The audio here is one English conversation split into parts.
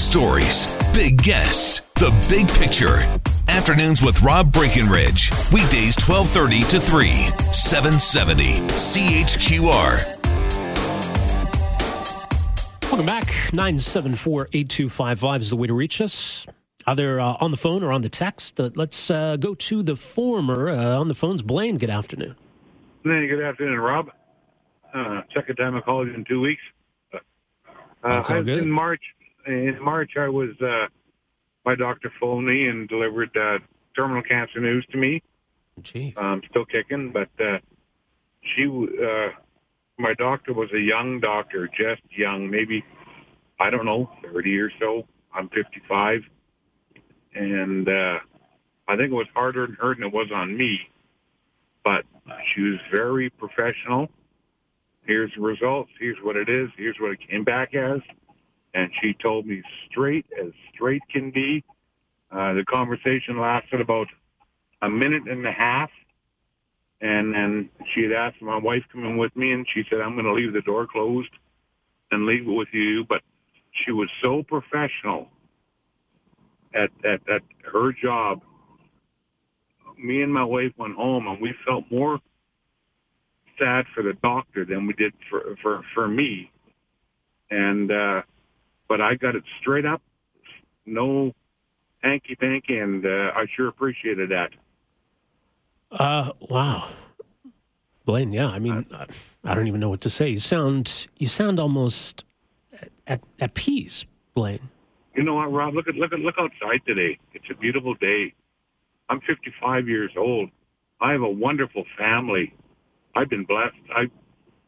stories, big guests, the big picture. Afternoons with Rob Breckenridge. Weekdays 1230 to 3, 770 CHQR. Welcome back. 974 8255 is the way to reach us. Either uh, on the phone or on the text. Uh, let's uh, go to the former. Uh, on the phones, Blaine, good afternoon. Hey, good afternoon, Rob. Uh, second time I called you in two weeks. Uh, That's all good. In March, in March, I was uh, my doctor phoned me and delivered uh, terminal cancer news to me. Jeez. I'm still kicking, but uh, she, uh, my doctor was a young doctor, just young, maybe I don't know, 30 or so. I'm 55, and uh, I think it was harder on her than it was on me. But she was very professional. Here's the results. Here's what it is. Here's what it came back as. And she told me straight as straight can be. Uh, the conversation lasted about a minute and a half. And then she had asked my wife to come in with me, and she said, I'm going to leave the door closed and leave it with you. But she was so professional at, at, at her job. Me and my wife went home, and we felt more sad for the doctor than we did for, for, for me. And, uh, but I got it straight up, no hanky panky, and uh, I sure appreciated that. Uh, wow. Blaine, yeah, I mean, I, I don't even know what to say. You sound, you sound almost at, at, at peace, Blaine. You know what, Rob? Look at look at look outside today. It's a beautiful day. I'm 55 years old. I have a wonderful family. I've been blessed. I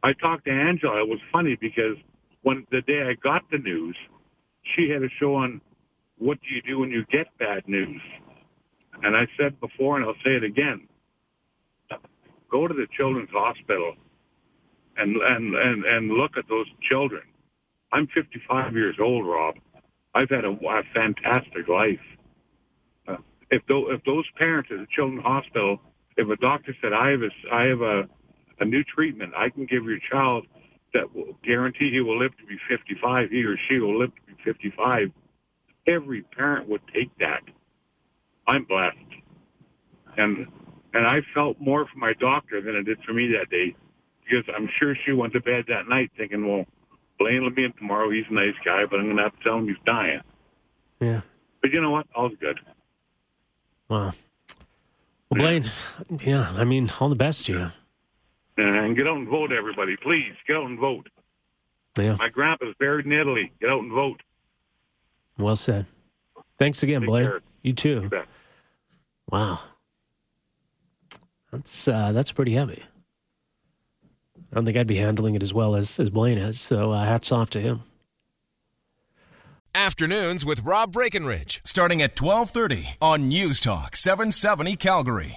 I talked to Angela. It was funny because when the day I got the news, she had a show on what do you do when you get bad news. And I said before, and I'll say it again: go to the children's hospital and and and and look at those children. I'm 55 years old, Rob. I've had a, a fantastic life. Uh, if those, if those parents at the children's hospital, if a doctor said I have a I have a a new treatment, I can give your child that will guarantee he will live to be 55, he or she will live to be 55. Every parent would take that. I'm blessed, and and I felt more for my doctor than it did for me that day, because I'm sure she went to bed that night thinking, well, Blaine will be in tomorrow. He's a nice guy, but I'm going to have to tell him he's dying. Yeah. But you know what? All's good. Wow. Well, Blaine, yeah, I mean, all the best to you. And get out and vote, everybody. Please, get out and vote. Yeah, My grandpa's buried in Italy. Get out and vote. well said. Thanks again, Take Blaine. care. You too. You. Wow. That's uh, that's pretty heavy. I don't think I'd be handling it as well as, as Blaine has, so uh, hats off to him. Afternoons with Rob Breckenridge, starting at 1230 on News Talk 770 Calgary.